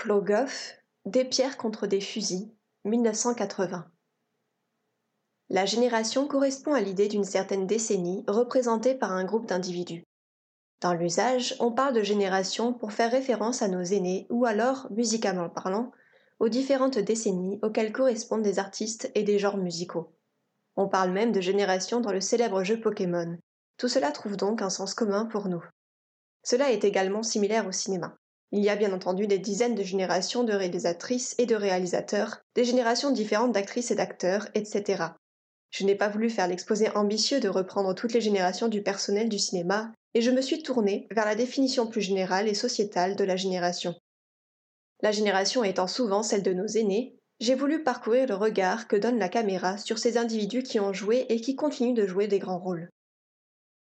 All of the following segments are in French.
Plogoff, Des pierres contre des fusils, 1980. La génération correspond à l'idée d'une certaine décennie représentée par un groupe d'individus. Dans l'usage, on parle de génération pour faire référence à nos aînés ou alors, musicalement parlant, aux différentes décennies auxquelles correspondent des artistes et des genres musicaux. On parle même de génération dans le célèbre jeu Pokémon. Tout cela trouve donc un sens commun pour nous. Cela est également similaire au cinéma. Il y a bien entendu des dizaines de générations de réalisatrices et de réalisateurs, des générations différentes d'actrices et d'acteurs, etc. Je n'ai pas voulu faire l'exposé ambitieux de reprendre toutes les générations du personnel du cinéma, et je me suis tournée vers la définition plus générale et sociétale de la génération. La génération étant souvent celle de nos aînés, j'ai voulu parcourir le regard que donne la caméra sur ces individus qui ont joué et qui continuent de jouer des grands rôles.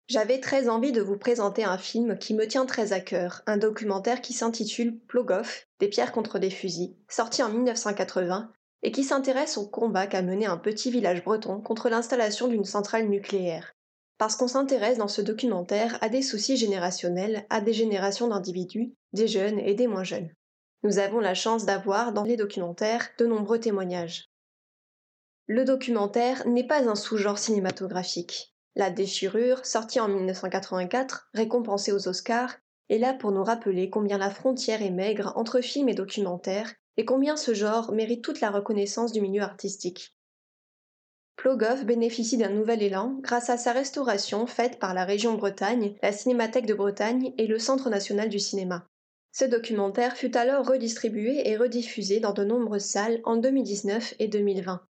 J'avais très envie de vous présenter un film qui me tient très à cœur, un documentaire qui s'intitule Plogoff, des pierres contre des fusils, sorti en 1980, et qui s'intéresse au combat qu'a mené un petit village breton contre l'installation d'une centrale nucléaire. Parce qu'on s'intéresse dans ce documentaire à des soucis générationnels, à des générations d'individus, des jeunes et des moins jeunes. Nous avons la chance d'avoir dans les documentaires de nombreux témoignages. Le documentaire n'est pas un sous-genre cinématographique. La déchirure, sortie en 1984, récompensée aux Oscars, est là pour nous rappeler combien la frontière est maigre entre film et documentaire et combien ce genre mérite toute la reconnaissance du milieu artistique. Plogoff bénéficie d'un nouvel élan grâce à sa restauration faite par la région Bretagne, la Cinémathèque de Bretagne et le Centre national du cinéma. Ce documentaire fut alors redistribué et rediffusé dans de nombreuses salles en 2019 et 2020.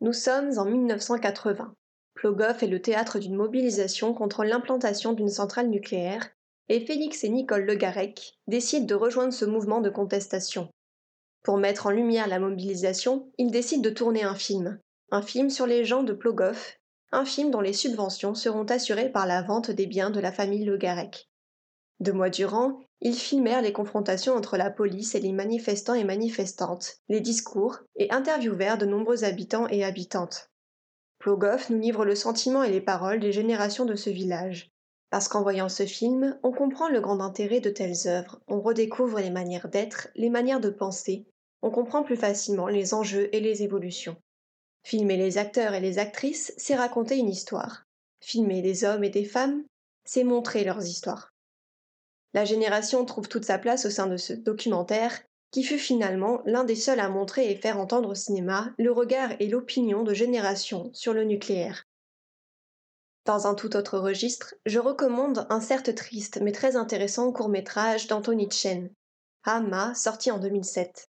Nous sommes en 1980. Plogoff est le théâtre d'une mobilisation contre l'implantation d'une centrale nucléaire, et Félix et Nicole Le Garec décident de rejoindre ce mouvement de contestation. Pour mettre en lumière la mobilisation, ils décident de tourner un film, un film sur les gens de Plogoff, un film dont les subventions seront assurées par la vente des biens de la famille Le Garec. Deux mois durant, ils filmèrent les confrontations entre la police et les manifestants et manifestantes, les discours, et interviewèrent de nombreux habitants et habitantes. Plogoff nous livre le sentiment et les paroles des générations de ce village. Parce qu'en voyant ce film, on comprend le grand intérêt de telles œuvres, on redécouvre les manières d'être, les manières de penser, on comprend plus facilement les enjeux et les évolutions. Filmer les acteurs et les actrices, c'est raconter une histoire. Filmer des hommes et des femmes, c'est montrer leurs histoires. La génération trouve toute sa place au sein de ce documentaire qui fut finalement l'un des seuls à montrer et faire entendre au cinéma le regard et l'opinion de générations sur le nucléaire. Dans un tout autre registre, je recommande un certes triste mais très intéressant court-métrage d'Anthony Chen, Hama, sorti en 2007.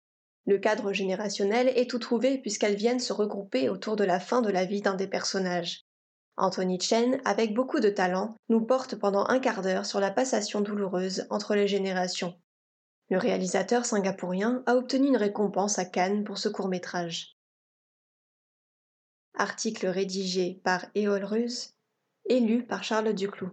Le cadre générationnel est tout trouvé puisqu'elles viennent se regrouper autour de la fin de la vie d'un des personnages. Anthony Chen, avec beaucoup de talent, nous porte pendant un quart d'heure sur la passation douloureuse entre les générations. Le réalisateur singapourien a obtenu une récompense à Cannes pour ce court-métrage. Article rédigé par Éole Ruse, élu par Charles Duclou.